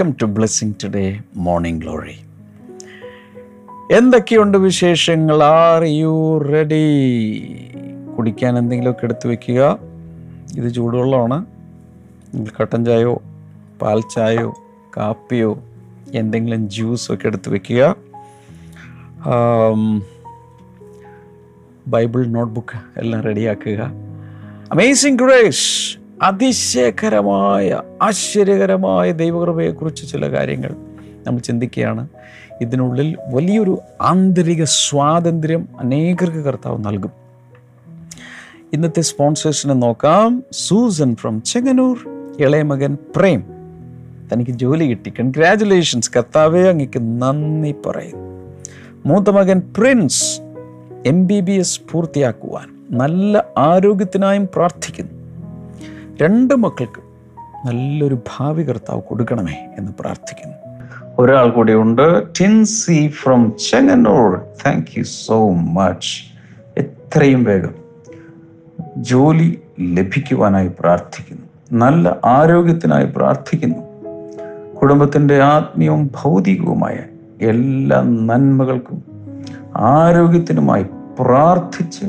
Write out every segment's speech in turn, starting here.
Welcome to blessing today morning glory എന്തൊക്കെയുണ്ട് വിശേഷങ്ങൾ? Are you ready കുടിക്കാൻ എന്തെങ്കിലുമൊക്കെ എടുത്തു വെക്കുക. ഇത് ചൂടുവെള്ളമാണ്. കട്ടൻ ചായയോ പാൽ ചായയോ കാപ്പിയോ എന്തെങ്കിലും ജ്യൂസോ ഒക്കെ എടുത്ത് വെക്കുക. ബൈബിൾ നോട്ട്ബുക്ക് എല്ലാം റെഡിയാക്കുക അമേസിങ് ഗ്രേസ് അതിശയകരമായ ആശ്ചര്യകരമായ ദൈവകൃപയെക്കുറിച്ച് ചില കാര്യങ്ങൾ നമ്മൾ ചിന്തിക്കുകയാണ്. ഇതിനുള്ളിൽ വലിയൊരു ആന്തരിക സ്വാതന്ത്ര്യം അനേകർക്ക് കർത്താവ് നൽകും. ഇന്നത്തെ സ്പോൺസേഴ്സിനെ നോക്കാം. Susan from Chengannur. ഇളയമകൻ പ്രേം. തനിക്ക് ജോലി കിട്ടി. കൺഗ്രാറ്റുലേഷൻസ് കർത്താവേ അങ്ങക്ക് നന്ദി പറയുന്നു. മൂത്ത മകൻ Prince M B B S പൂർത്തിയാക്കുവാൻ നല്ല ആരോഗ്യത്തിനായും പ്രാർത്ഥിക്കുന്നു. രണ്ട് മക്കൾക്ക് നല്ലൊരു ഭാവി കർത്താവ് കൊടുക്കണമേ എന്ന് പ്രാർത്ഥിക്കുന്നു. ഒരാൾ കൂടി ഉണ്ട് Tincy from Chengannur. Thank you so much എത്രയും വേഗം ജോലി ലഭിക്കുവാനായി പ്രാർത്ഥിക്കുന്നു. നല്ല ആരോഗ്യത്തിനായി പ്രാർത്ഥിക്കുന്നു. കുടുംബത്തിന്റെ ആത്മീയവും ഭൗതികവുമായ എല്ലാ നന്മകൾക്കും ആരോഗ്യത്തിനുമായി പ്രാർത്ഥിച്ച്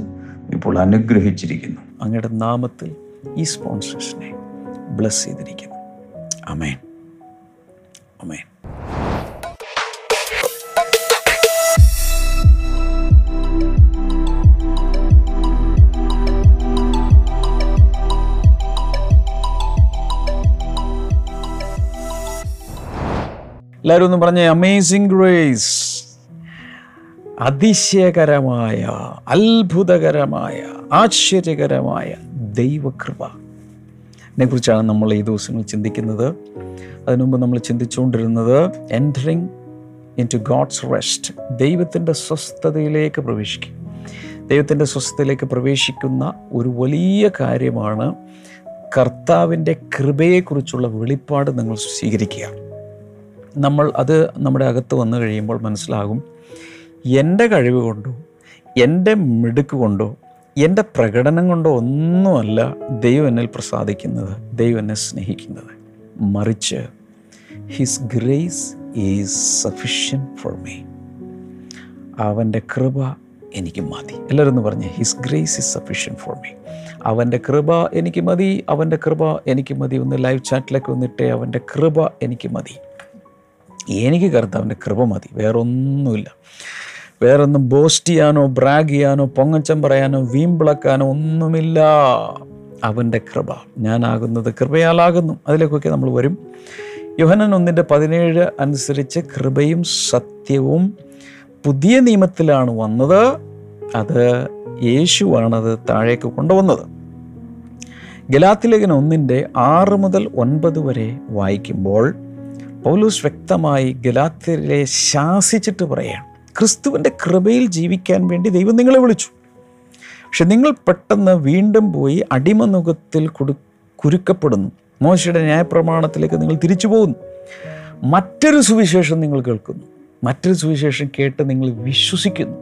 ഇപ്പോൾ അനുഗ്രഹിച്ചിരിക്കുന്നു. അങ്ങയുടെ നാമത്തിൽ ഈ സ്പോൺസേഴ്സിനെ ബ്ലസ് ചെയ്തിരിക്കുന്നു. അമേൻ അമേൻ എല്ലാവരും ഒന്ന് പറഞ്ഞേ അമേസിങ് ഗ്രേസ് അതിശയകരമായ അത്ഭുതകരമായ ആശ്ചര്യകരമായ ദൈവകൃപ. അതിനെക്കുറിച്ചാണ് നമ്മൾ ഈ ദിവസങ്ങൾ ചിന്തിക്കുന്നത്. അതിനുമുമ്പ് നമ്മൾ ചിന്തിച്ചുകൊണ്ടിരുന്നത് entering into God's rest ദൈവത്തിന്റെ സ്വസ്ഥതയിലേക്ക് പ്രവേശിക്കും. ദൈവത്തിന്റെ സ്വസ്ഥതയിലേക്ക് പ്രവേശിക്കുന്ന ഒരു വലിയ കാര്യമാണ് കർത്താവിന്റെ കൃപയെക്കുറിച്ചുള്ള വെളിപ്പാട് നിങ്ങൾ സ്വീകരിക്കുക. നമ്മൾ അത് നമ്മുടെ അകത്ത് വന്നു കഴിയുമ്പോൾ മനസ്സിലാകും. എന്റെ കഴിവ് കൊണ്ടോ എന്റെ മിടുക്ക് കൊണ്ടോ എന്റെ പ്രകടനം കൊണ്ടോ ഒന്നുമല്ല ദൈവം എന്നിൽ പ്രസാദിക്കുന്നത് ദൈവം എന്നെ സ്നേഹിക്കുന്നത്. മറിച്ച് his grace is sufficient for me അവന്റെ കൃപ എനിക്ക് മതി. എല്ലാവരും ഒന്ന് പറഞ്ഞ് his grace is sufficient for me അവന്റെ കൃപ എനിക്ക് മതി അവന്റെ കൃപ എനിക്ക് മതി. ഒന്ന് ലൈവ് ചാറ്റിലേക്ക് വന്നിട്ട് അവന്റെ കൃപ എനിക്ക് മതി. എനിക്ക് കറുത്ത അവന്റെ കൃപ മതി. വേറൊന്നുമില്ല. വേറൊന്നും ബോസ്റ്റ് ചെയ്യാനോ ബ്രാഗ് ചെയ്യാനോ പൊങ്ങച്ചം പറയാനോ വീമ്പിളക്കാനോ ഒന്നുമില്ല. അവന്റെ കൃപ. ഞാനാകുന്നത് കൃപയാലാകുന്നു. അതിലേക്കൊക്കെ നമ്മൾ വരും. യോഹനൻ ഒന്നിന്റെ പതിനേഴ് അനുസരിച്ച് കൃപയും സത്യവും പുതിയ നിയമത്തിലാണ് വന്നത്. അത് യേശുവാണത് താഴേക്ക് കൊണ്ടുവന്നത്. ഗലാത്തിലേഖൻ ഒന്നിന്റെ ആറ് മുതൽ ഒൻപത് വരെ വായിക്കുമ്പോൾ പൗലൂസ് വ്യക്തമായി ഗലാത്തിലെ ശാസിച്ചിട്ട് പറയാണ് ക്രിസ്തുവിന്റെ കൃപയിൽ ജീവിക്കാൻ വേണ്ടി ദൈവം നിങ്ങളെ വിളിച്ചു. പക്ഷെ നിങ്ങൾ പെട്ടെന്ന് വീണ്ടും പോയി അടിമനുഖത്തിൽ കൊടു കുരുക്കപ്പെടുന്നു. മോശയുടെ ന്യായപ്രമാണത്തിലേക്ക് നിങ്ങൾ തിരിച്ചു പോകുന്നു. മറ്റൊരു സുവിശേഷം നിങ്ങൾ കേൾക്കുന്നു. മറ്റൊരു സുവിശേഷം കേട്ട് നിങ്ങൾ വിശ്വസിക്കുന്നു.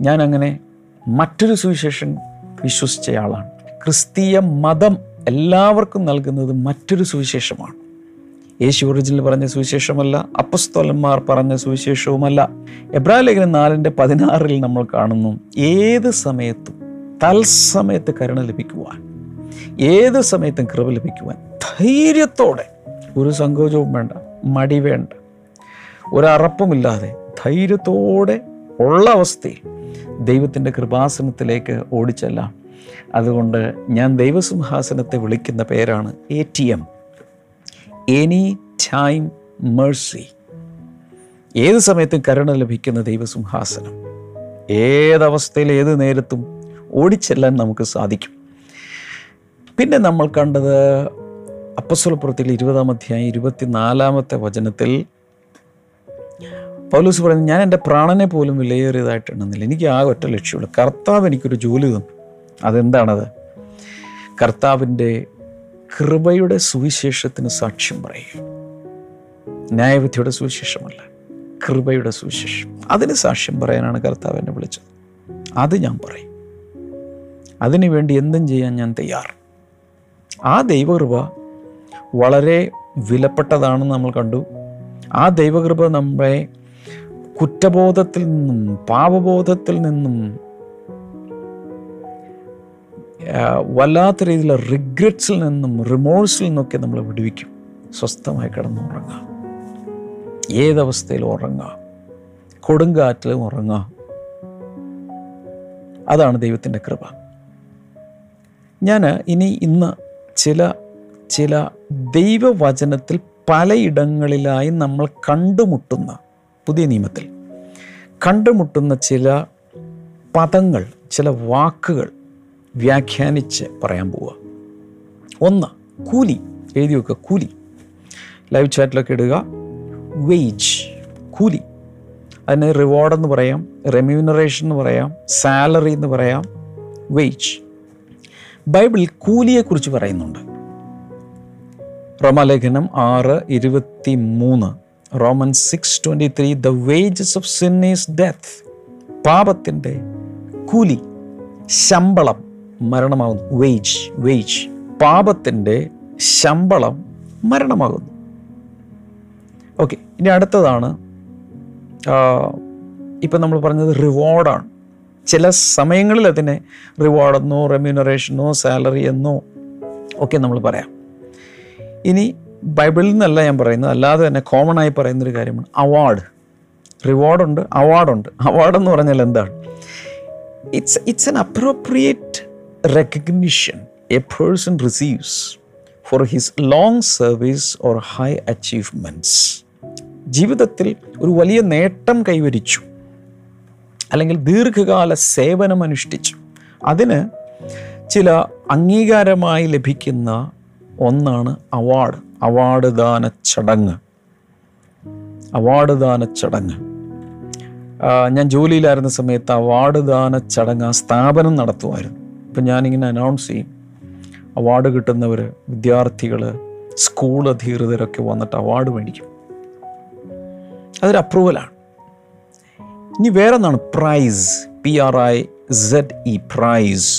ഞാൻ അങ്ങനെ മറ്റൊരു സുവിശേഷം വിശ്വസിച്ചയാളാണ്. ക്രിസ്തീയ മതം എല്ലാവർക്കും നൽകുന്നത് മറ്റൊരു സുവിശേഷമാണ്. യേശു ഒറിജിനൽ പറഞ്ഞ സുവിശേഷമല്ല അപ്പസ്തോലന്മാർ പറഞ്ഞ സുവിശേഷവുമല്ല. എബ്രാഹിം ലേഖനം നാലിന്റെ പതിനാറിൽ നമ്മൾ കാണുന്നു ഏത് സമയത്തും തത്സമയത്ത് കരുണ ലഭിക്കുവാൻ ഏത് സമയത്തും കൃപ ലഭിക്കുവാൻ ധൈര്യത്തോടെ ഒരു സങ്കോചവും വേണ്ട മടി വേണ്ട ഒരറപ്പുമില്ലാതെ ധൈര്യത്തോടെ ഉള്ള അവസ്ഥയിൽ ദൈവത്തിന്റെ കൃപാസനത്തിലേക്ക് ഓടിച്ചെല്ലാം. അതുകൊണ്ട് ഞാൻ ദൈവസിംഹാസനത്തെ വിളിക്കുന്ന പേരാണ് A T M any time mercy ഏത് സമയത്തും കരുണ ലഭിക്കുന്ന ദൈവസിംഹാസനം. ഏതവസ്ഥയിൽ ഏത് നേരത്തും ഓടിച്ചെല്ലാൻ നമുക്ക് സാധിക്കും. പിന്നെ നമ്മൾ കണ്ടത് അപ്പസ്വലപ്പുറത്തിൽ ഇരുപതാം അധ്യായം ഇരുപത്തിനാലാമത്തെ വചനത്തിൽ പൗലൂസ് പറയുന്നത് ഞാൻ എന്റെ പ്രാണനെ പോലും വിലയേറിയതായിട്ട് എണ്ണുന്നില്ല എനിക്ക് ആ ഒറ്റ ലക്ഷ്യമുള്ളൂ. കർത്താവ് എനിക്കൊരു ജോലി തന്നു. അതെന്താണത്? കർത്താവിന്റെ കൃപയുടെ സുവിശേഷത്തിന് സാക്ഷ്യം പറയുക ന്യായവിധിയുടെ സുവിശേഷമല്ല കൃപയുടെ സുവിശേഷം. അതിന് സാക്ഷ്യം പറയാനാണ് കർത്താവ് എന്നെ വിളിച്ചത്. അത് ഞാൻ പറയും. അതിനുവേണ്ടി എന്തും ചെയ്യാൻ ഞാൻ തയ്യാർ. ആ ദൈവകൃപ വളരെ വിലപ്പെട്ടതാണെന്ന് നമ്മൾ കണ്ടു. ആ ദൈവകൃപ നമ്മളെ കുറ്റബോധത്തിൽ നിന്നും പാപബോധത്തിൽ നിന്നും വല്ലാത്ത രീതിയിലുള്ള റിഗ്രറ്റ്സിൽ നിന്നും റിമോഴ്സിൽ നിന്നൊക്കെ നമ്മൾ വിടുവിക്കും. സ്വസ്ഥമായി കിടന്ന് ഉറങ്ങാം. ഏതവസ്ഥയിലും ഉറങ്ങാം. കൊടുങ്കാറ്റിലും ഉറങ്ങാം. അതാണ് ദൈവത്തിന്റെ കൃപ. ഞാൻ ഇനി ഇന്ന് ചില ചില ദൈവവചനത്തിൽ പലയിടങ്ങളിലായി നമ്മൾ കണ്ടുമുട്ടുന്ന പുതിയ നിയമത്തിൽ കണ്ടുമുട്ടുന്ന ചില പദങ്ങൾ ചില വാക്കുകൾ വ്യാഖ്യാനിച്ച് പറയാൻ പോവുക. ഒന്ന് കൂലി. എഴുതി വെക്കുക കൂലി. ലൈവ് ചാറ്റിലൊക്കെ ഇടുക വെയ്ജ് കൂലി. അതിന് റിവാർഡ് എന്ന് പറയാം റെമ്യൂണറേഷൻ എന്ന് പറയാം സാലറി എന്ന് പറയാം വെയ്ജ് ബൈബിൾ കൂലിയെക്കുറിച്ച് പറയുന്നുണ്ട്. റോമലേഖനം ആറ് ഇരുപത്തി മൂന്ന് Roman six twenty three the wages of sin is death പാപത്തിന്റെ കൂലി ശമ്പളം. മരണമാകുന്നു. വെയ്ജ് വെയ്ജ് പാപത്തിന്റെ ശമ്പളം മരണമാകുന്നു. ഓക്കെ ഇനി അടുത്തതാണ് ഇപ്പം നമ്മൾ പറഞ്ഞത് റിവാർഡാണ് ചില സമയങ്ങളിൽ അതിനെ റിവാർഡെന്നോ റെമ്യൂണറേഷനോ സാലറി എന്നോ ഒക്കെ നമ്മൾ പറയാം. ഇനി ബൈബിളിൽ നിന്നല്ല ഞാൻ പറയുന്നത് അല്ലാതെ തന്നെ കോമൺ ആയി പറയുന്നൊരു കാര്യമാണ് അവാർഡ് റിവാർഡുണ്ട് അവാർഡുണ്ട് അവാർഡെന്ന് പറഞ്ഞാൽ എന്താണ്? It's it's an appropriate recognition a person receives for his long service or high achievements ജീവിതത്തിൽ ഒരു വലിയ നേട്ടം കൈവരിച്ചു. അല്ലെങ്കിൽ ദീർഘകാല സേവനം അനുഷ്ഠിച്ചു. അതിന് ചില അംഗീകാരമായി ലഭിക്കുന്ന ഒന്നാണ് അവാർഡ്. അവാർഡ് ദാന ചടങ്ങ്. അവാർഡ് ദാന ചടങ്ങ്. ഞാൻ ജോലിയിലായിരുന്ന സമയത്ത് അവാർഡ് ദാന ചടങ്ങ് ആ സ്ഥാപനം നടത്തുമായിരുന്നു. ഇപ്പം ഞാനിങ്ങനെ അനൗൺസ് ചെയ്യും. അവാർഡ് കിട്ടുന്നവർ വിദ്യാർത്ഥികൾ സ്കൂൾ അധികൃതരൊക്കെ വന്നിട്ട് അവാർഡ് മേടിക്കും. അതൊരു അപ്രൂവലാണ് ഇനി വേറെ ഒന്നാണ് prize P R I Z E prize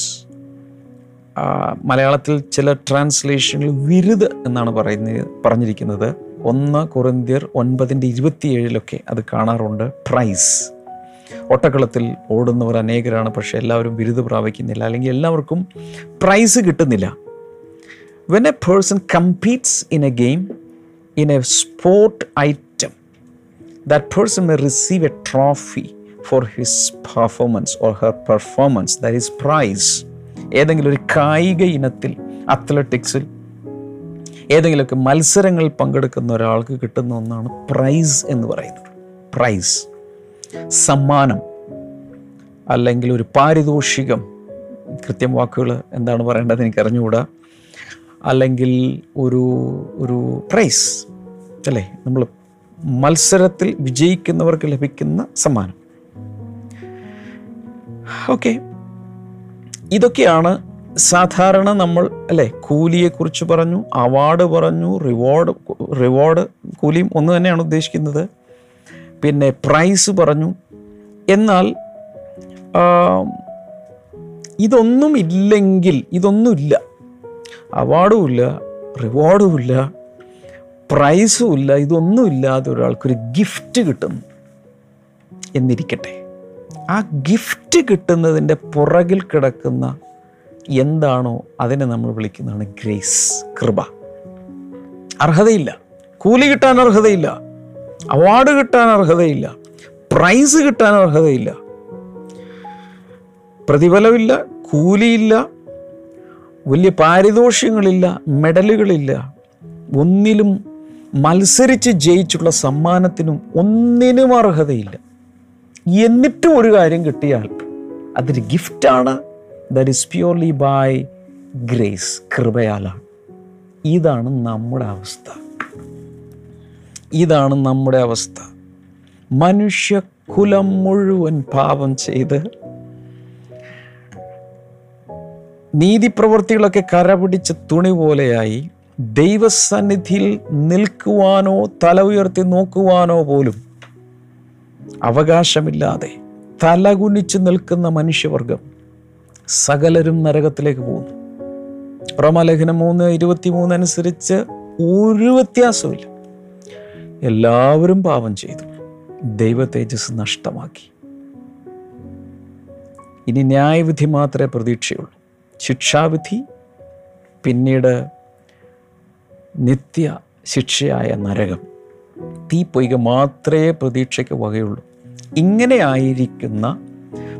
മലയാളത്തിൽ ചില ട്രാൻസ്ലേഷനിൽ വിരുദ് എന്നാണ് പറയുന്നത് പറഞ്ഞിരിക്കുന്നത്. ഒന്ന് കുറിന്തിയർ ഒൻപതിന്റെ ഇരുപത്തിയേഴിലൊക്കെ അത് കാണാറുണ്ട്. പ്രൈസ് ഒട്ടക്കളത്തിൽ ഓടുന്നവർ അനേകരാണ് പക്ഷേ എല്ലാവരും ബിരുദ പ്രാപിക്കുന്നില്ല അല്ലെങ്കിൽ എല്ലാവർക്കും പ്രൈസ് കിട്ടുന്നില്ല. When a person competes in a game in a sport item that person may receive a trophy for his performance or her performance that is prize ഏതെങ്കിലും ഒരു കായിക ഇനത്തിൽ അത്ലറ്റിക്സിൽ ഏതെങ്കിലുമൊക്കെ മത്സരങ്ങളിൽ പങ്കെടുക്കുന്ന ഒരാൾക്ക് കിട്ടുന്ന ഒന്നാണ് പ്രൈസ് എന്ന് പറയുന്നത്. പ്രൈസ് സമ്മാനം അല്ലെങ്കിൽ ഒരു പാരിതോഷികം കൃത്യം വാക്കുകൾ എന്താണ് പറയേണ്ടത് എനിക്ക് അറിഞ്ഞുകൂടാ. അല്ലെങ്കിൽ ഒരു ഒരു പ്രൈസ് അല്ലേ? നമ്മൾ മത്സരത്തിൽ വിജയിക്കുന്നവർക്ക് ലഭിക്കുന്ന സമ്മാനം. ഓക്കെ. ഇതൊക്കെയാണ് സാധാരണ നമ്മൾ അല്ലേ? കൂലിയെക്കുറിച്ച് പറഞ്ഞു അവാർഡ് പറഞ്ഞു റിവാർഡ് റിവാർഡ് കൂലിയും ഒന്ന് തന്നെയാണ് ഉദ്ദേശിക്കുന്നത്. പിന്നെ പ്രൈസ് പറഞ്ഞു. എന്നാൽ ഇതൊന്നും ഇല്ലെങ്കിൽ ഇതൊന്നുമില്ല അവാർഡുമില്ല റിവാർഡുമില്ല പ്രൈസുമില്ല ഇല്ല പ്രൈസും ഇല്ല ഇതൊന്നും ഇല്ലാതെ ഒരാൾക്കൊരു ഗിഫ്റ്റ് കിട്ടുന്നു. എന്നിരിക്കട്ടെ ആ ഗിഫ്റ്റ് കിട്ടുന്നതിന്റെ പുറകിൽ കിടക്കുന്ന എന്താണോ അതിനെ നമ്മൾ വിളിക്കുന്നതാണ് ഗ്രേസ് കൃപ. അർഹതയില്ല. കൂലി കിട്ടാൻ അർഹതയില്ല. അവാർഡ് കിട്ടാൻ അർഹതയില്ല. പ്രൈസ് കിട്ടാൻ അർഹതയില്ല. പ്രതിഫലമില്ല കൂലിയില്ല വലിയ പാരിതോഷ്യങ്ങളില്ല മെഡലുകളില്ല. ഒന്നിലും മത്സരിച്ച് ജയിച്ചുള്ള സമ്മാനത്തിനും ഒന്നിനും അർഹതയില്ല. എന്നിട്ടും ഒരു കാര്യം കിട്ടിയാൽ അതൊരു ഗിഫ്റ്റാണ് that is purely by grace കൃപയാലാണ്. ഇതാണ് നമ്മുടെ അവസ്ഥ. ഇതാണ് നമ്മുടെ അവസ്ഥ. മനുഷ്യകുലം മുഴുവൻ പാപം ചെയ്ത് നീതിപ്രവൃത്തികളൊക്കെ കരപിടിച്ച തുണി പോലെയായി ദൈവസന്നിധിയിൽ നിൽക്കുവാനോ തല ഉയർത്തി നോക്കുവാനോ പോലും അവകാശമില്ലാതെ തലകുനിച്ച് നിൽക്കുന്ന മനുഷ്യവർഗം സകലരും നരകത്തിലേക്ക് പോകുന്നു. റോമാലേഖനം മൂന്ന് ഇരുപത്തി മൂന്ന് അനുസരിച്ച് ഒരു വ്യത്യാസമില്ല എല്ലാവരും പാപം ചെയ്തു. ദൈവ തേജസ് നഷ്ടമാക്കി. ഇനി ന്യായവിധി മാത്രമേ പ്രതീക്ഷയുള്ളൂ. ശിക്ഷാവിധി പിന്നീട് നിത്യ ശിക്ഷയായ നരകം. തീപ്പൊയ്ക മാത്രമേ പ്രതീക്ഷയ്ക്ക് വകയുള്ളൂ. ഇങ്ങനെ ആയിരിക്കുന്ന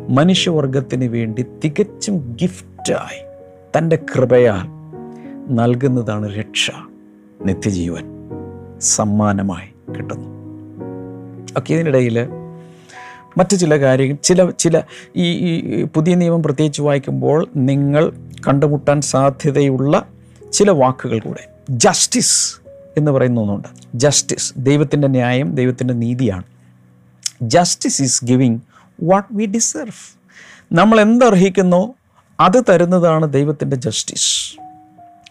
മനുഷ്യവർഗത്തിന് വേണ്ടി തികച്ചും ഗിഫ്റ്റായി തന്റെ കൃപയാൽ നൽകുന്നതാണ് രക്ഷ നിത്യജീവൻ. സമ്മാനമായി. കിട്ടുന്നു. ഒക്കെ ഇതിനിടയിൽ മറ്റു ചില കാര്യങ്ങൾ ചില ചില ഈ ഈ പുതിയ നിയമം പ്രത്യേകിച്ച് വായിക്കുമ്പോൾ നിങ്ങൾ കണ്ടുമുട്ടാൻ സാധ്യതയുള്ള ചില വാക്കുകൾ കൂടെ. ജസ്റ്റിസ് എന്ന് പറയുന്ന ഒന്നുണ്ട്. ജസ്റ്റിസ് ദൈവത്തിന്റെ ന്യായം ദൈവത്തിന്റെ നീതിയാണ്. Justice is giving what we deserve. നമ്മൾ എന്തർഹിക്കുന്നോ? അത് തരുന്നതാണ് ദൈവത്തിന്റെ justice.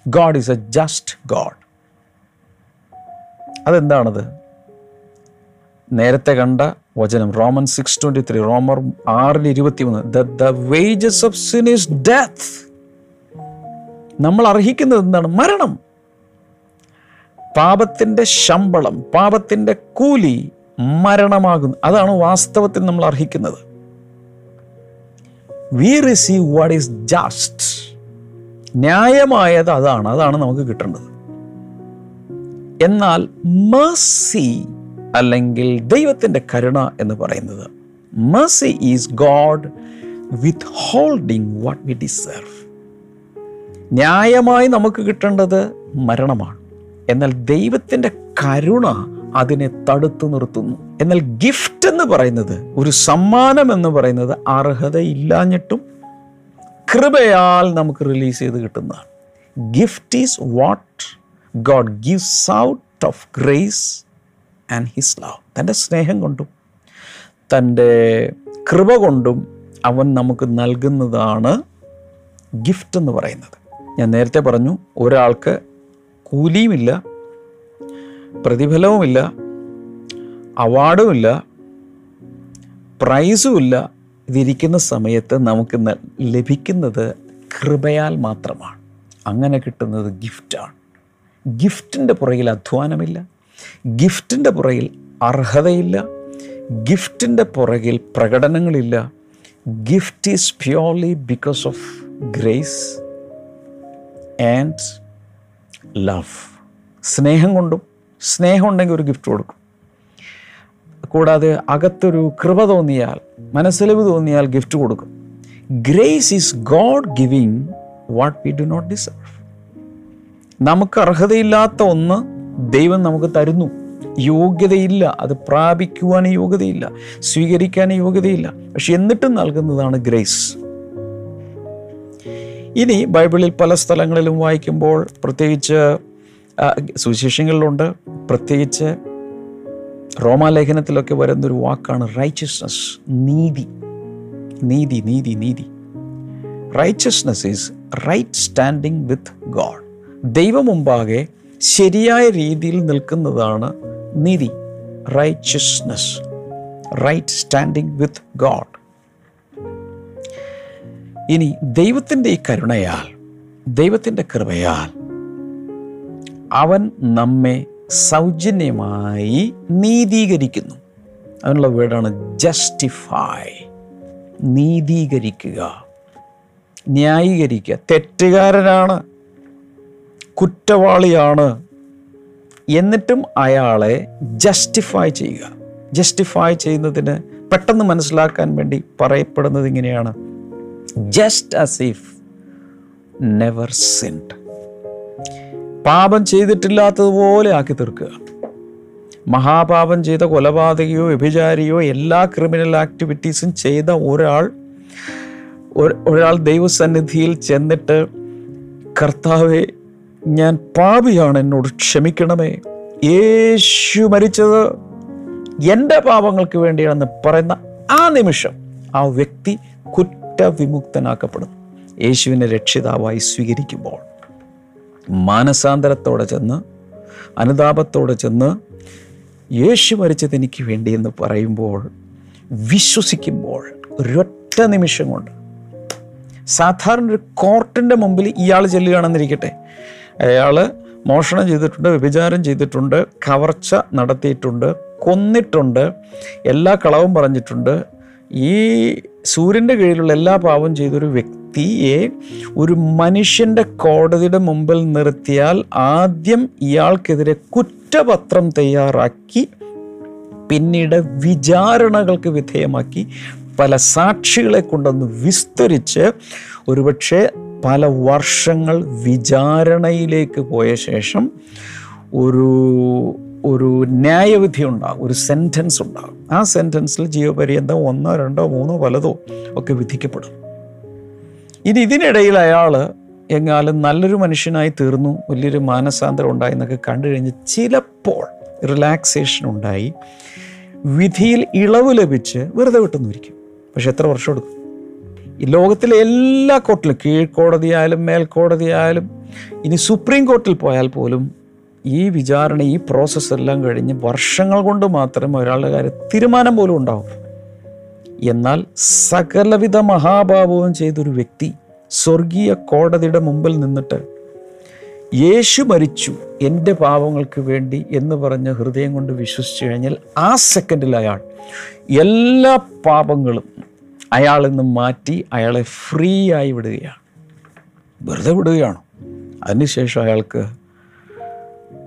God is a just God. അതെന്താണത്? നേരത്തെ കണ്ട വചനം റോമൻ സിക്സ് ട്വന്റി ത്രീ റോമർ ആറിൽ ഇരുപത്തി മൂന്ന് the wages of sin is death നമ്മൾ അർഹിക്കുന്നത് എന്താണ്? മരണം. പാപത്തിന്റെ ശമ്പളം പാപത്തിന്റെ കൂലി മരണമാകുന്നു. അതാണ് വാസ്തവത്തിൽ നമ്മൾ അർഹിക്കുന്നത്. We receive what is just ന്യായമായത് അതാണ് അതാണ് നമുക്ക് കിട്ടേണ്ടത്. എന്നാൽ മേഴ്സി അല്ലെങ്കിൽ ദൈവത്തിന്റെ കരുണ എന്ന് പറയുന്നത്. Mercy is God withholding what we deserve ന്യായമായി നമുക്ക് കിട്ടേണ്ടത് മരണമാണ്. എന്നാൽ ദൈവത്തിന്റെ കരുണ അതിനെ തടുത്തു നിർത്തുന്നു. എന്നാൽ ഗിഫ്റ്റ് എന്ന് പറയുന്നത് ഒരു സമ്മാനം എന്ന് പറയുന്നത് അർഹതയില്ലാഞ്ഞിട്ടും കൃപയാൽ നമുക്ക് റിലീസ് ചെയ്ത് കിട്ടുന്നതാണ്. Gift is what God gives out of grace and his love തന്റെ സ്നേഹം കൊണ്ടും തന്റെ കൃപ കൊണ്ടും അവൻ നമുക്ക് നൽകുന്നതാണ് ഗിഫ്റ്റ് എന്ന് പറയുന്നത്. ഞാൻ നേരത്തെ പറഞ്ഞു ഒരാൾക്ക് കൂലിയുമില്ല പ്രതിഫലവുമില്ല അവാർഡുമില്ല പ്രൈസുമില്ല. ഇതിരിക്കുന്ന സമയത്ത് നമുക്ക് ലഭിക്കുന്നത് കൃപയാൽ മാത്രമാണ്. അങ്ങനെ കിട്ടുന്നത് ഗിഫ്റ്റാണ് ഗിഫ്റ്റിന്റെ പുറകിൽ അധ്വാനമില്ല. ഗിഫ്റ്റിന്റെ പുറകിൽ അർഹതയില്ല. ഗിഫ്റ്റിന്റെ പുറകിൽ പ്രകടനങ്ങളില്ല. Gift is purely because of grace and love. സ്നേഹം കൊണ്ടും സ്നേഹം ഉണ്ടെങ്കിൽ ഒരു ഗിഫ്റ്റ് കൊടുക്കും. കൂടാതെ അകത്തൊരു കൃപ തോന്നിയാൽ മനസ്സിലവ് തോന്നിയാൽ ഗിഫ്റ്റ് കൊടുക്കും. Grace is God giving what we do not deserve. നമുക്ക് അർഹതയില്ലാത്ത ഒന്ന് ദൈവം നമുക്ക് തരുന്നു. യോഗ്യതയില്ല. അത് പ്രാപിക്കുവാൻ യോഗ്യതയില്ല. സ്വീകരിക്കാൻ യോഗ്യതയില്ല. പക്ഷെ എന്നിട്ടും നൽകുന്നതാണ് ഗ്രേസ്. ഇനി ബൈബിളിൽ പല സ്ഥലങ്ങളിലും വായിക്കുമ്പോൾ പ്രത്യേകിച്ച് സുവിശേഷങ്ങളിലുണ്ട്. പ്രത്യേകിച്ച് റോമാലേഖനത്തിലൊക്കെ വരുന്നൊരു വാക്കാണ് റൈച്ചസ്നസ് നീതി. നീതി നീതി നീതി. Righteousness is right standing with God ദൈവം മുമ്പാകെ ശരിയായ രീതിയിൽ നിൽക്കുന്നതാണ് നീതി righteousness right standing with God ഇനി ദൈവത്തിന്റെ ഈ കരുണയാൽ ദൈവത്തിന്റെ കൃപയാൽ അവൻ നമ്മെ സൗജന്യമായി നീതീകരിക്കുന്നു. അതിനുള്ള വേർഡാണ് ജസ്റ്റിഫൈ നീതീകരിക്കുക ന്യായീകരിക്കുക. തെറ്റുകാരനാണ് കുറ്റവാളിയാണ് എന്നിട്ടും അയാളെ ജസ്റ്റിഫൈ ചെയ്യുക. ജസ്റ്റിഫൈ ചെയ്യുന്നതിന് പെട്ടെന്ന് മനസ്സിലാക്കാൻ വേണ്ടി പറയപ്പെടുന്നത് ഇങ്ങനെയാണ്. Just as if never sinned പാപം ചെയ്തിട്ടില്ലാത്തതുപോലെ ആക്കി തീർക്കുക. മഹാപാപം ചെയ്ത കൊലപാതകയോ വ്യഭിചാരിയോ എല്ലാ ക്രിമിനൽ ആക്ടിവിറ്റീസും ചെയ്ത ഒരാൾ ഒരാൾ ദൈവസന്നിധിയിൽ ചെന്നിട്ട് കർത്താവെ ഞാൻ പാപിയാണ് എന്നോട് ക്ഷമിക്കണമേ. യേശു മരിച്ചത് എന്റെ പാപങ്ങൾക്ക് വേണ്ടിയാണെന്ന് പറയുന്ന ആ നിമിഷം ആ വ്യക്തി കുറ്റവിമുക്തനാക്കപ്പെടുന്നു. യേശുവിനെ രക്ഷിതാവായി സ്വീകരിക്കുമ്പോൾ മാനസാന്തരത്തോടെ ചെന്ന് അനുതാപത്തോടെ ചെന്ന് യേശു മരിച്ചത് എനിക്ക് വേണ്ടി എന്ന് പറയുമ്പോൾ വിശ്വസിക്കുമ്പോൾ ഒരൊറ്റ നിമിഷം കൊണ്ട് സാധാരണ ഒരു കോർട്ടിന്റെ മുമ്പിൽ ഇയാൾ ചെല്ലുകയാണെന്നിരിക്കട്ടെ അയാൾ മോഷണം ചെയ്തിട്ടുണ്ട് വ്യഭിചാരം ചെയ്തിട്ടുണ്ട് കവർച്ച നടത്തിയിട്ടുണ്ട് കൊന്നിട്ടുണ്ട് എല്ലാ കളവും പറഞ്ഞിട്ടുണ്ട്. ഈ സൂര്യന്റെ കീഴിലുള്ള എല്ലാ പാവം ചെയ്തൊരു വ്യക്തിയെ ഒരു മനുഷ്യന്റെ കോടതിയുടെ മുമ്പിൽ നിർത്തിയാൽ ആദ്യം ഇയാൾക്കെതിരെ കുറ്റപത്രം തയ്യാറാക്കി പിന്നീട് വിചാരണകൾക്ക് വിധേയമാക്കി പല സാക്ഷികളെ കൊണ്ടൊന്ന് വിസ്തരിച്ച് ഒരുപക്ഷെ പല വർഷങ്ങൾ വിചാരണയിലേക്ക് പോയ ശേഷം ഒരു ഒരു ന്യായവിധി ഉണ്ടാകും ഒരു സെന്റൻസ് ഉണ്ടാകും. ആ സെന്റൻസിൽ ജീവപര്യന്തം ഒന്നോ രണ്ടോ മൂന്നോ പലതോ ഒക്കെ വിധിക്കപ്പെടും. ഇനി ഇതിനിടയിൽ അയാൾ എങ്ങാലും നല്ലൊരു മനുഷ്യനായി തീർന്നു വലിയൊരു മാനസാന്തരം ഉണ്ടായി എന്നൊക്കെ കണ്ടു കഴിഞ്ഞ് ചിലപ്പോൾ റിലാക്സേഷൻ ഉണ്ടായി വിധിയിൽ ഇളവ് ലഭിച്ച് വെറുതെ വിട്ടുന്നിരിക്കും പക്ഷെ എത്ര വർഷം എടുക്കും? ഈ ലോകത്തിലെ എല്ലാ കോർട്ടിലും കീഴ്ക്കോടതിയായാലും മേൽക്കോടതിയായാലും ഇനി സുപ്രീം കോർട്ടിൽ പോയാൽ പോലും ഈ വിചാരണ ഈ പ്രോസസ്സ് എല്ലാം കഴിഞ്ഞ് വർഷങ്ങൾ കൊണ്ട് മാത്രമേ ഒരാളുടെ കാര്യം തീരുമാനം പോലും ഉണ്ടാവും. എന്നാൽ സകലവിധ മഹാഭാവവും ചെയ്തൊരു വ്യക്തി സ്വർഗീയ കോടതിയുടെ മുമ്പിൽ നിന്നിട്ട് യേശു മരിച്ചു എന്റെ പാവങ്ങൾക്ക് വേണ്ടി എന്ന് പറഞ്ഞ് ഹൃദയം കൊണ്ട് വിശ്വസിച്ചു കഴിഞ്ഞാൽ ആ സെക്കൻഡിൽ അയാൾ എല്ലാ പാപങ്ങളും അയാളിൽ നിന്ന് മാറ്റി അയാളെ ഫ്രീ ആയി വിടുകയാണ്. വെറുതെ വിടുകയാണ്? അതിനുശേഷം അയാൾക്ക്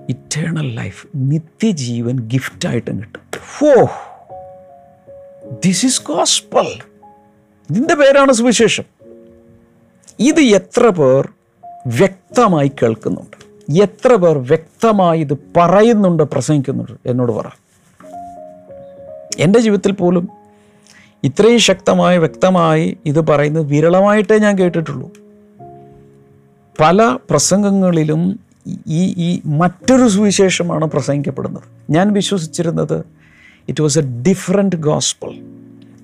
ഇറ്റേണൽ ലൈഫ് നിത്യജീവൻ ഗിഫ്റ്റായിട്ടും കിട്ടും. ഫോ ദിസ് ഈസ് ഗോസ്പൽ ഇതിന്റെ പേരാണ് സുവിശേഷം. ഇത് എത്ര പേർ വ്യക്തമായി കേൾക്കുന്നുണ്ട്? എത്ര പേർ വ്യക്തമായി ഇത് പറയുന്നുണ്ട് പ്രസംഗിക്കുന്നുണ്ട്? എന്നോട് പറ. എന്റെ ജീവിതത്തിൽ പോലും ഇത്രയും ശക്തമായി വ്യക്തമായി ഇത് പറയുന്നത് വിരളമായിട്ടേ ഞാൻ കേട്ടിട്ടുള്ളൂ. പല പ്രസംഗങ്ങളിലും ഈ ഈ മറ്റൊരു സുവിശേഷമാണ് പ്രസംഗിക്കപ്പെടുന്നത്. ഞാൻ വിശ്വസിച്ചിരുന്നത് it was a different gospel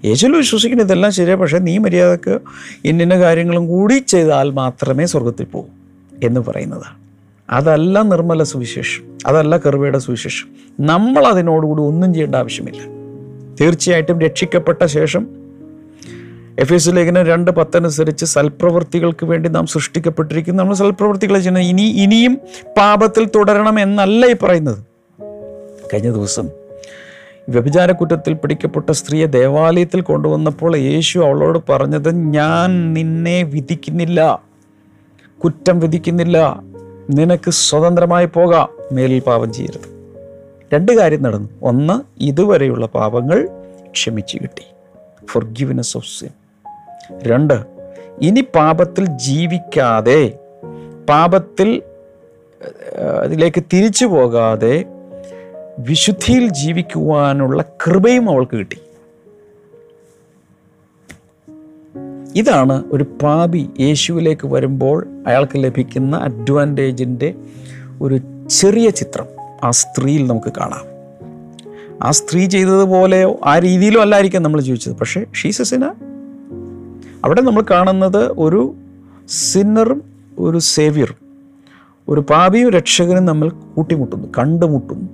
യേശുവിൽ വിശ്വസിക്കുന്ന ഇതെല്ലാം ശരിയാണ് പക്ഷേ നീ മര്യാദയ്ക്ക് ഇന്നിന്ന കാര്യങ്ങളും കൂടി ചെയ്താൽ മാത്രമേ സ്വർഗത്തിൽ പോകൂ എന്ന് പറയുന്നതാണ് അതല്ല നിർമ്മല സുവിശേഷം അതല്ല കെറുവയുടെ സുവിശേഷം. നമ്മൾ അതിനോടുകൂടി ഒന്നും ചെയ്യേണ്ട ആവശ്യമില്ല. തീർച്ചയായിട്ടും രക്ഷിക്കപ്പെട്ട ശേഷം എഫ് എസ് ലേഖനം രണ്ട് പത്തനുസരിച്ച് സൽപ്രവൃത്തികൾക്ക് വേണ്ടി നാം സൃഷ്ടിക്കപ്പെട്ടിരിക്കുന്നു. നമ്മൾ സൽപ്രവൃത്തികളെ ചെയ്യുന്നത് ഇനി ഇനിയും പാപത്തിൽ തുടരണം എന്നല്ല ഈ പറയുന്നത്. കഴിഞ്ഞ ദിവസം വ്യഭിചാര കുറ്റത്തിൽ പിടിക്കപ്പെട്ട സ്ത്രീയെ ദേവാലയത്തിൽ കൊണ്ടുവന്നപ്പോൾ യേശു അവളോട് പറഞ്ഞത് ഞാൻ നിന്നെ വിധിക്കുന്നില്ല. കുറ്റം വിധിക്കുന്നില്ല. നിനക്ക് സ്വതന്ത്രമായി പോകാം. മേലിൽ പാപം ചെയ്യരുത്. രണ്ട് കാര്യം നടന്നു. ഒന്ന് ഇതുവരെയുള്ള പാപങ്ങൾ ക്ഷമിച്ചു കിട്ടി. ഫോർ ഗിവിനെസ് ഓഫ് സിൻ രണ്ട് ഇനി പാപത്തിൽ ജീവിക്കാതെ പാപത്തിൽ അതിലേക്ക് തിരിച്ചു പോകാതെ വിശുദ്ധിയിൽ ജീവിക്കുവാനുള്ള കൃപയും അവൾക്ക് കിട്ടി. ഇതാണ് ഒരു പാപി യേശുവിലേക്ക് വരുമ്പോൾ അയാൾക്ക് ലഭിക്കുന്ന അഡ്വാന്റേജിന്റെ ഒരു ചെറിയ ചിത്രം. ആ സ്ത്രീയിൽ നമുക്ക് കാണാം. ആ സ്ത്രീ ചെയ്തതുപോലെയോ ആ രീതിയിലോ അല്ലായിരിക്കാം നമ്മൾ ജീവിച്ചത്. പക്ഷേ ഷീസസിന് അവിടെ നമ്മൾ കാണുന്നത് ഒരു സിന്നറും ഒരു സേവിയറും ഒരു പാപിയും രക്ഷകനും നമ്മൾ കൂട്ടിമുട്ടുന്നു കണ്ടുമുട്ടുന്നു.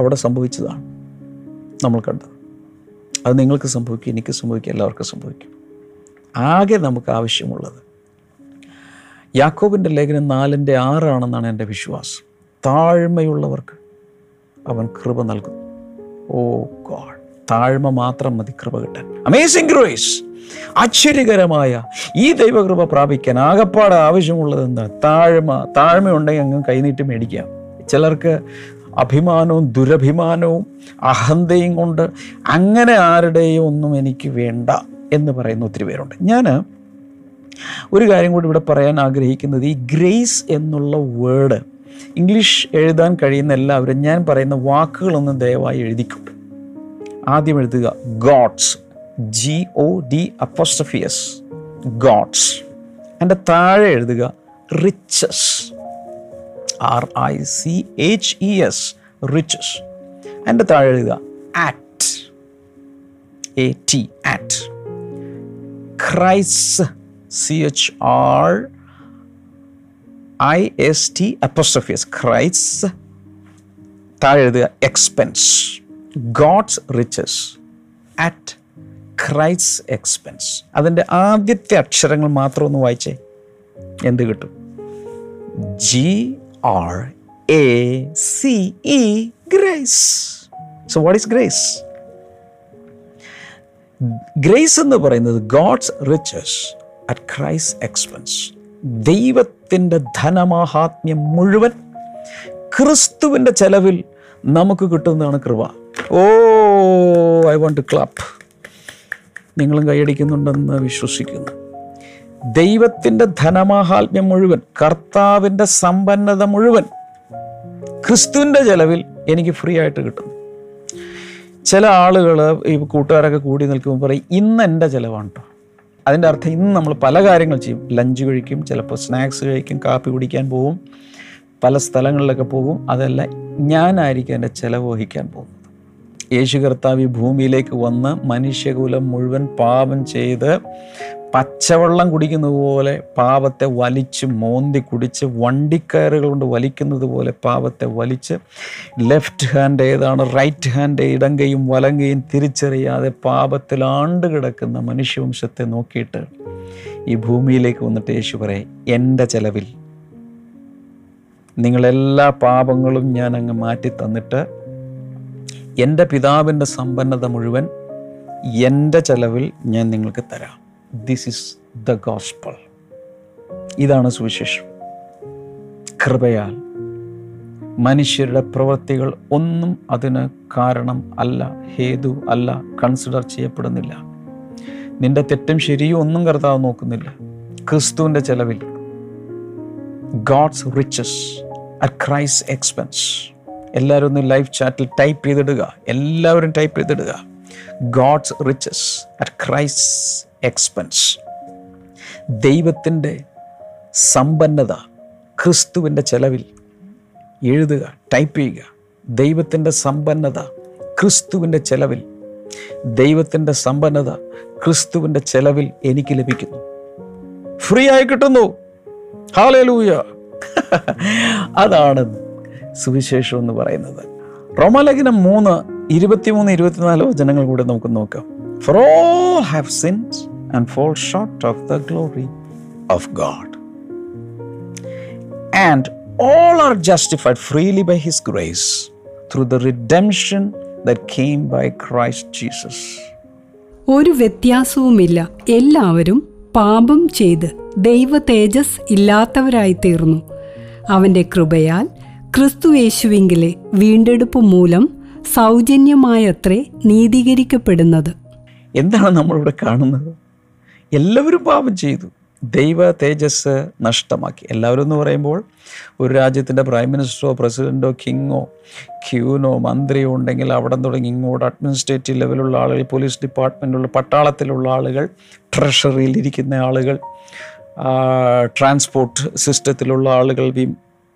അവിടെ സംഭവിച്ചതാണ് നമ്മൾ കണ്ടത്. അത് നിങ്ങൾക്ക് സംഭവിക്കും എനിക്ക് സംഭവിക്കും എല്ലാവർക്കും സംഭവിക്കും. ആകെ നമുക്ക് ആവശ്യമുള്ളത്. യാക്കോബിന്റെ ലേഖനം നാലിന്റെ ആറാണെന്നാണ് എന്റെ വിശ്വാസം. താഴ്മയുള്ളവർക്ക് അവൻ കൃപ നൽകും ഓ ഗോഡ് താഴ്മ മാത്രം മതി കൃപ കിട്ടാൻ. അമേസിംഗ് ഗ്രേസ് ആശ്ചര്യകരമായ ഈ ദൈവകൃപ പ്രാപിക്കാൻ ആകപ്പാട് ആവശ്യമുള്ളത് എന്താ താഴ്മ താഴ്മയുണ്ടെങ്കിൽ അങ്ങ് കൈനീട്ടി മേടിക്കാം. ചിലർക്ക് അഭിമാനവും ദുരഭിമാനവും അഹന്തയും കൊണ്ട് അങ്ങനെ ആരുടെയും ഒന്നും എനിക്ക് വേണ്ട എന്ന് പറയുന്ന ഒത്തിരി പേരുണ്ട്. ഞാൻ ഒരു കാര്യം കൂടി ഇവിടെ പറയാൻ ആഗ്രഹിക്കുന്നത് ഈ ഗ്രേസ് എന്നുള്ള വേർഡ് ഇംഗ്ലീഷ് എഴുതാൻ കഴിയുന്ന എല്ലാവരും ഞാൻ പറയുന്ന വാക്കുകളൊന്നും ദയവായി എഴുതിക്കും. ആദ്യം എഴുതുക God's. G O D apostrophe s God's. എന്റെ താഴെ എഴുതുക riches. R I C H E S riches. എന്റെ താഴെ എഴുതുക at A T at craze C H R I S T അപ്പോസ്ട്രഫിയസ് ക്രൈസ് താഴെ എഴുതുക expense God's riches at craze expense അതിന്റെ ആദ്യത്തെ അക്ഷരങ്ങൾ മാത്രം ഒന്ന് വായിച്ചേ. എന്ത് കിട്ടും? G R A C E grace so what is grace grace എന്ന് പറയുന്നത് God's riches at craze expense ദൈവത്തിന്റെ ധനമാഹാത്മ്യം മുഴുവൻ ക്രിസ്തുവിന്റെ ചെലവിൽ നമുക്ക് കിട്ടുന്നതാണ് കൃപ. Oh I want to clap നിങ്ങളും കൈയടിക്കുന്നുണ്ടെന്ന് വിശ്വസിക്കുന്നു. ദൈവത്തിന്റെ ധനമാഹാത്മ്യം മുഴുവൻ കർത്താവിന്റെ സമ്പന്നത മുഴുവൻ ക്രിസ്തുവിന്റെ ചെലവിൽ എനിക്ക് ഫ്രീ ആയിട്ട് കിട്ടും ചില ആളുകൾ ഈ കൂട്ടുകാരൊക്കെ കൂടി നിൽക്കുമ്പോൾ പറയും ഇന്ന് എന്റെ ചിലവാണ് കേട്ടോ അതിന്റെ അർത്ഥം ഇന്ന് നമ്മൾ പല കാര്യങ്ങൾ ചെയ്യും. ലഞ്ച് കഴിക്കും ചിലപ്പോൾ സ്നാക്സ് കഴിക്കും കാപ്പി കുടിക്കാൻ പോകും പല സ്ഥലങ്ങളിലൊക്കെ പോകും. അതല്ല ഞാനായിരിക്കും എന്റെ ചിലവ് വഹിക്കാൻ പോകുന്നത്. യേശു കർത്താവ് ഈ ഭൂമിയിലേക്ക് വന്ന് മനുഷ്യകുലം മുഴുവൻ പാപം ചെയ്ത് പച്ചവെള്ളം കുടിക്കുന്നത് പോലെ പാപത്തെ വലിച്ച് മോന്തി കുടിച്ച് വണ്ടിക്കയറുകൾ കൊണ്ട് വലിക്കുന്നത് പോലെ പാപത്തെ വലിച്ച് ലെഫ്റ്റ് ഹാൻഡ് ഏതാണ് റൈറ്റ് ഹാൻഡ് ഇടങ്കയും വലങ്കയും തിരിച്ചറിയാതെ പാപത്തിൽ ആണ്ട് കിടക്കുന്ന മനുഷ്യവംശത്തെ നോക്കിയിട്ട് ഈ ഭൂമിയിലേക്ക് വന്നിട്ട് യേശു പറയും എന്റെ ചെലവിൽ നിങ്ങളെല്ലാ പാപങ്ങളും ഞാൻ അങ്ങ് മാറ്റി തന്നിട്ട് എന്റെ പിതാവിന്റെ സമ്പന്നത മുഴുവൻ എന്റെ ചെലവിൽ ഞാൻ നിങ്ങൾക്ക് തരാം. ദിസ് ഇസ് ദ ഗോസ്പൾ ഇതാണ് സുവിശേഷം. കൃപയാൽ മനുഷ്യരുടെ പ്രവൃത്തികൾ ഒന്നും അതിന് കാരണം അല്ല ഹേതു അല്ല കൺസിഡർ ചെയ്യപ്പെടുന്നില്ല. നിന്റെ തെറ്റും ശരിയും ഒന്നും കർത്താവ് നോക്കുന്നില്ല. ക്രിസ്തുവിന്റെ ചെലവിൽ God's riches at craze expense എല്ലാവരും ഒന്ന് ലൈവ് ചാറ്റിൽ ടൈപ്പ് ചെയ്തിടുക. എല്ലാവരും ടൈപ്പ് ചെയ്തിടുക. God's riches at craze expense ദൈവത്തിന്റെ സമ്പന്നത ക്രിസ്തുവിന്റെ ചെലവിൽ എഴുതുക ടൈപ്പ് ചെയ്യുക. ദൈവത്തിന്റെ സമ്പന്നത ക്രിസ്തുവിന്റെ ചെലവിൽ. ദൈവത്തിന്റെ സമ്പന്നത ക്രിസ്തുവിന്റെ ചെലവിൽ എനിക്ക് ലഭിക്കുന്നു. ഫ്രീ ആയി കിട്ടുന്നു. ഹാലേ ലൂയ അതാണ് സുവിശേഷം എന്ന് പറയുന്നത്. റോമാലേഖനം മൂന്ന് ഇരുപത്തിമൂന്ന് ഇരുപത്തിനാല് വചനങ്ങൾ കൂടെ നമുക്ക് നോക്കാം. For all have sins and fall short of the glory of God and all are justified freely by his grace through the redemption that came by Christ Jesus. ഒരു വ്യത്യാസവുമില്ല. എല്ലാവരും പാപം ചെയ്ത് ദൈവ തേജസ് ഇല്ലാത്തവരായി തീർന്നു. അവന്റെ കൃപയാൽ ക്രിസ്തുയേശുവിങ്കിലെ വീണ്ടെടുപ്പ് മൂലം സൗജന്യമായത്രേ നീതീകരിക്കപ്പെടുന്നത്. എന്താണ് നമ്മളിവിടെ കാണുന്നത്? എല്ലാവരും പാപം ചെയ്തു. ദൈവ തേജസ് നഷ്ടമാക്കി. എല്ലാവരും എന്ന് പറയുമ്പോൾ ഒരു രാജ്യത്തിന്റെ പ്രൈം മിനിസ്റ്ററോ പ്രസിഡന്റോ കിങ്ങോ ക്യൂനോ മന്ത്രിയോ ഉണ്ടെങ്കിൽ അവിടെ തുടങ്ങി ഇങ്ങോട്ട് അഡ്മിനിസ്ട്രേറ്റീവ് ലെവലുള്ള ആളുകൾ പോലീസ് ഡിപ്പാർട്ട്മെന്റുള്ള പട്ടാളത്തിലുള്ള ആളുകൾ ട്രഷറിയിൽ ഇരിക്കുന്ന ആളുകൾ ട്രാൻസ്പോർട്ട് സിസ്റ്റത്തിലുള്ള ആളുകൾ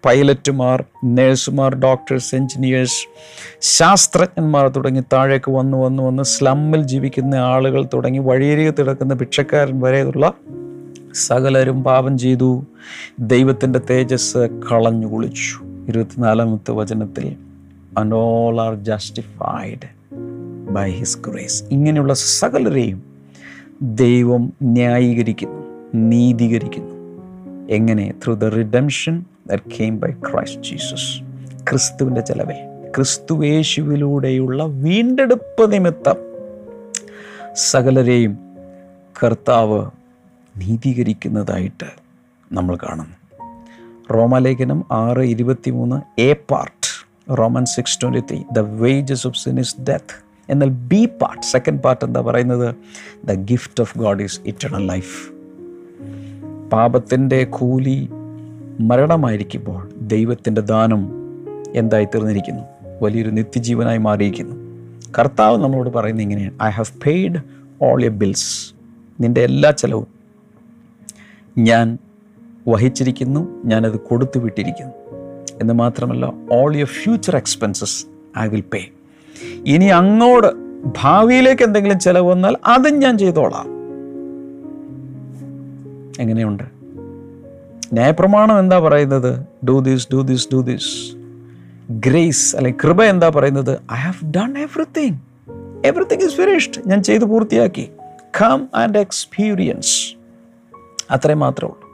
പൈലറ്റുമാർ നേഴ്സുമാർ ഡോക്ടേഴ്സ് എഞ്ചിനീയേഴ്സ് ശാസ്ത്രജ്ഞന്മാർ തുടങ്ങി താഴേക്ക് വന്ന് വന്ന് വന്ന് സ്ലമ്മിൽ ജീവിക്കുന്ന ആളുകൾ തുടങ്ങി വഴിയരികത്ത് കിടക്കുന്ന ഭിക്ഷക്കാരൻ വരെയുള്ള സകലരും പാപം ചെയ്തു. ദൈവത്തിന്റെ തേജസ് കളഞ്ഞു കുളിച്ചു. ഇരുപത്തിനാലാമത്തെ വചനത്തിൽ and all are justified by his grace ഇങ്ങനെയുള്ള സകലരെയും ദൈവം ന്യായീകരിക്കുന്നു നീതീകരിക്കുന്നു. എങ്ങനെ? Through the redemption that came by Christ Jesus ക്രിസ്തുവിന്റെ ചെലവിൽ ക്രിസ്തുവേശുവിലൂടെയുള്ള വീണ്ടെടുപ്പ് നിമിത്തം സകലരെയും കർത്താവ് നീതീകരിക്കുന്നതായിട്ട് നമ്മൾ കാണുന്നു. റോമലേഖനം ആറ് ഇരുപത്തി മൂന്ന് A part Roman six twenty three the wages of sin is death എന്നാൽ ബി പാർട്ട് സെക്കൻഡ് പാർട്ട് എന്താ പറയുന്നത്? The gift of God is eternal life പാപത്തിന്റെ കൂലി മരണമായിരിക്കുമ്പോൾ ദൈവത്തിന്റെ ദാനം എന്തായി തീർന്നിരിക്കുന്നു വലിയൊരു നിത്യജീവനായി മാറിയിരിക്കുന്നു. കർത്താവ് നമ്മളോട് പറയുന്നത് ഇങ്ങനെയാണ്. I have paid all your bills നിന്റെ എല്ലാ ചെലവും ഞാൻ വഹിച്ചിരിക്കുന്നു ഞാനത് കൊടുത്തു വിട്ടിരിക്കുന്നു. എന്ന് മാത്രമല്ല all your future expenses I will pay ഇനി അങ്ങോട്ട് ഭാവിയിലേക്ക് എന്തെങ്കിലും ചിലവ് വന്നാൽ അതും ഞാൻ ചെയ്തോളാം. എങ്ങനെയുണ്ട്? ന്യായപ്രമാണം എന്താ പറയുന്നത്? Do this do this do this grace അല്ലെങ്കിൽ കൃപ എന്താ പറയുന്നത്? I have done everything everything is finished ഞാൻ ചെയ്ത് പൂർത്തിയാക്കി. കം ആൻഡ് എക്സ്പീരിയൻസ് അത്രയും മാത്രമേ ഉള്ളൂ.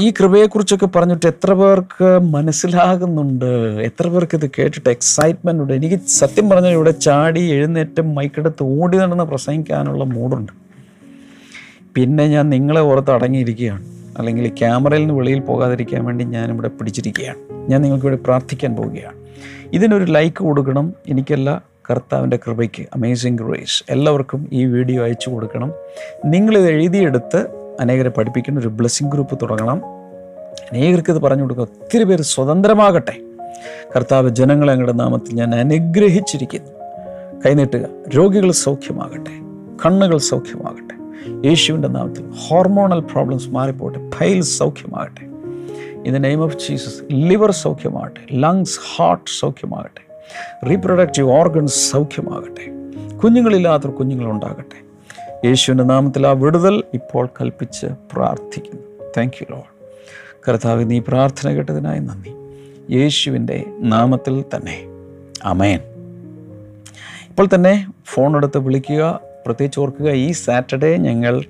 ഈ കൃപയെക്കുറിച്ചൊക്കെ പറഞ്ഞിട്ട് എത്ര പേർക്ക് മനസ്സിലാകുന്നുണ്ട്? എത്ര പേർക്ക് ഇത് കേട്ടിട്ട് എക്സൈറ്റ്മെന്റ് ഉണ്ട്? എനിക്ക് സത്യം പറഞ്ഞാൽ ഇവിടെ ചാടി എഴുന്നേറ്റ് മൈക്കെടുത്ത് ഓടി നടന്ന് പ്രസംഗിക്കാനുള്ള മൂടുണ്ട് പിന്നെ ഞാൻ നിങ്ങളെ ഓർത്ത് അടങ്ങിയിരിക്കുകയാണ്. അല്ലെങ്കിൽ ക്യാമറയിൽ നിന്ന് വെളിയിൽ പോകാതിരിക്കാൻ വേണ്ടി ഞാനിവിടെ പിടിച്ചിരിക്കുകയാണ്. ഞാൻ നിങ്ങൾക്ക് വേണ്ടി പ്രാർത്ഥിക്കാൻ പോവുകയാണ്. ഇതിനൊരു ലൈക്ക് കൊടുക്കണം. എനിക്കല്ല കർത്താവിന്റെ കൃപയ്ക്ക്. അമേസിങ് ഗ്രേസ് എല്ലാവർക്കും ഈ വീഡിയോ അയച്ചു കൊടുക്കണം. നിങ്ങളിത് എഴുതിയെടുത്ത് അനേകരെ പഠിപ്പിക്കുന്ന ഒരു ബ്ലെസ്സിങ് ഗ്രൂപ്പ് തുടങ്ങണം. അനേകർക്ക് ഇത് പറഞ്ഞു കൊടുക്കുക. ഒത്തിരി പേര് സ്വതന്ത്രമാകട്ടെ. കർത്താവ് ജനങ്ങളെ അങ്ങയുടെ നാമത്തിൽ ഞാൻ അനുഗ്രഹിച്ചിരിക്കുന്നു. കൈനീട്ടുക. രോഗികൾ സൗഖ്യമാകട്ടെ. കണ്ണുകൾ സൗഖ്യമാകട്ടെ. യേശുവിന്റെ നാമത്തിൽ ഹോർമോണൽ പ്രോബ്ലംസ് മാറിപ്പോട്ടെ ഫൈൽ സൗഖ്യമാകട്ടെ. In the name of Jesus liver സൗഖ്യമാകട്ടെ ലങ്സ് ഹാർട്ട് സൗഖ്യമാകട്ടെ റീപ്രൊഡക്റ്റീവ് ഓർഗൻസ് സൗഖ്യമാകട്ടെ കുഞ്ഞുങ്ങളില്ലാത്ത കുഞ്ഞുങ്ങളുണ്ടാകട്ടെ. യേശുവിന്റെ നാമത്തിൽ ആ വിടുതൽ ഇപ്പോൾ കൽപ്പിച്ച് പ്രാർത്ഥിക്കുന്നു. താങ്ക് യു ലോഡ് കർത്താവ് നീ പ്രാർത്ഥന കേട്ടതിനായി നന്ദി. യേശുവിന്റെ നാമത്തിൽ തന്നെ. അമേൻ ഇപ്പോൾ തന്നെ ഫോണെടുത്ത് വിളിക്കുക. പ്രത്യേകിച്ച് ഓർക്കുക ഈ സാറ്റർഡേ ഞങ്ങൾ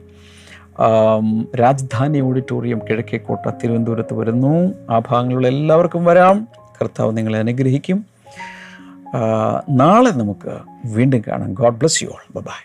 രാജധാനി ഓഡിറ്റോറിയം കിഴക്കേക്കോട്ട തിരുവനന്തപുരത്ത് വരുന്നു. ആ ഭാഗങ്ങളിലുള്ള എല്ലാവർക്കും വരാം. കർത്താവ് നിങ്ങളെ അനുഗ്രഹിക്കും. നാളെ നമുക്ക് വീണ്ടും കാണാം. God bless you all. Bye.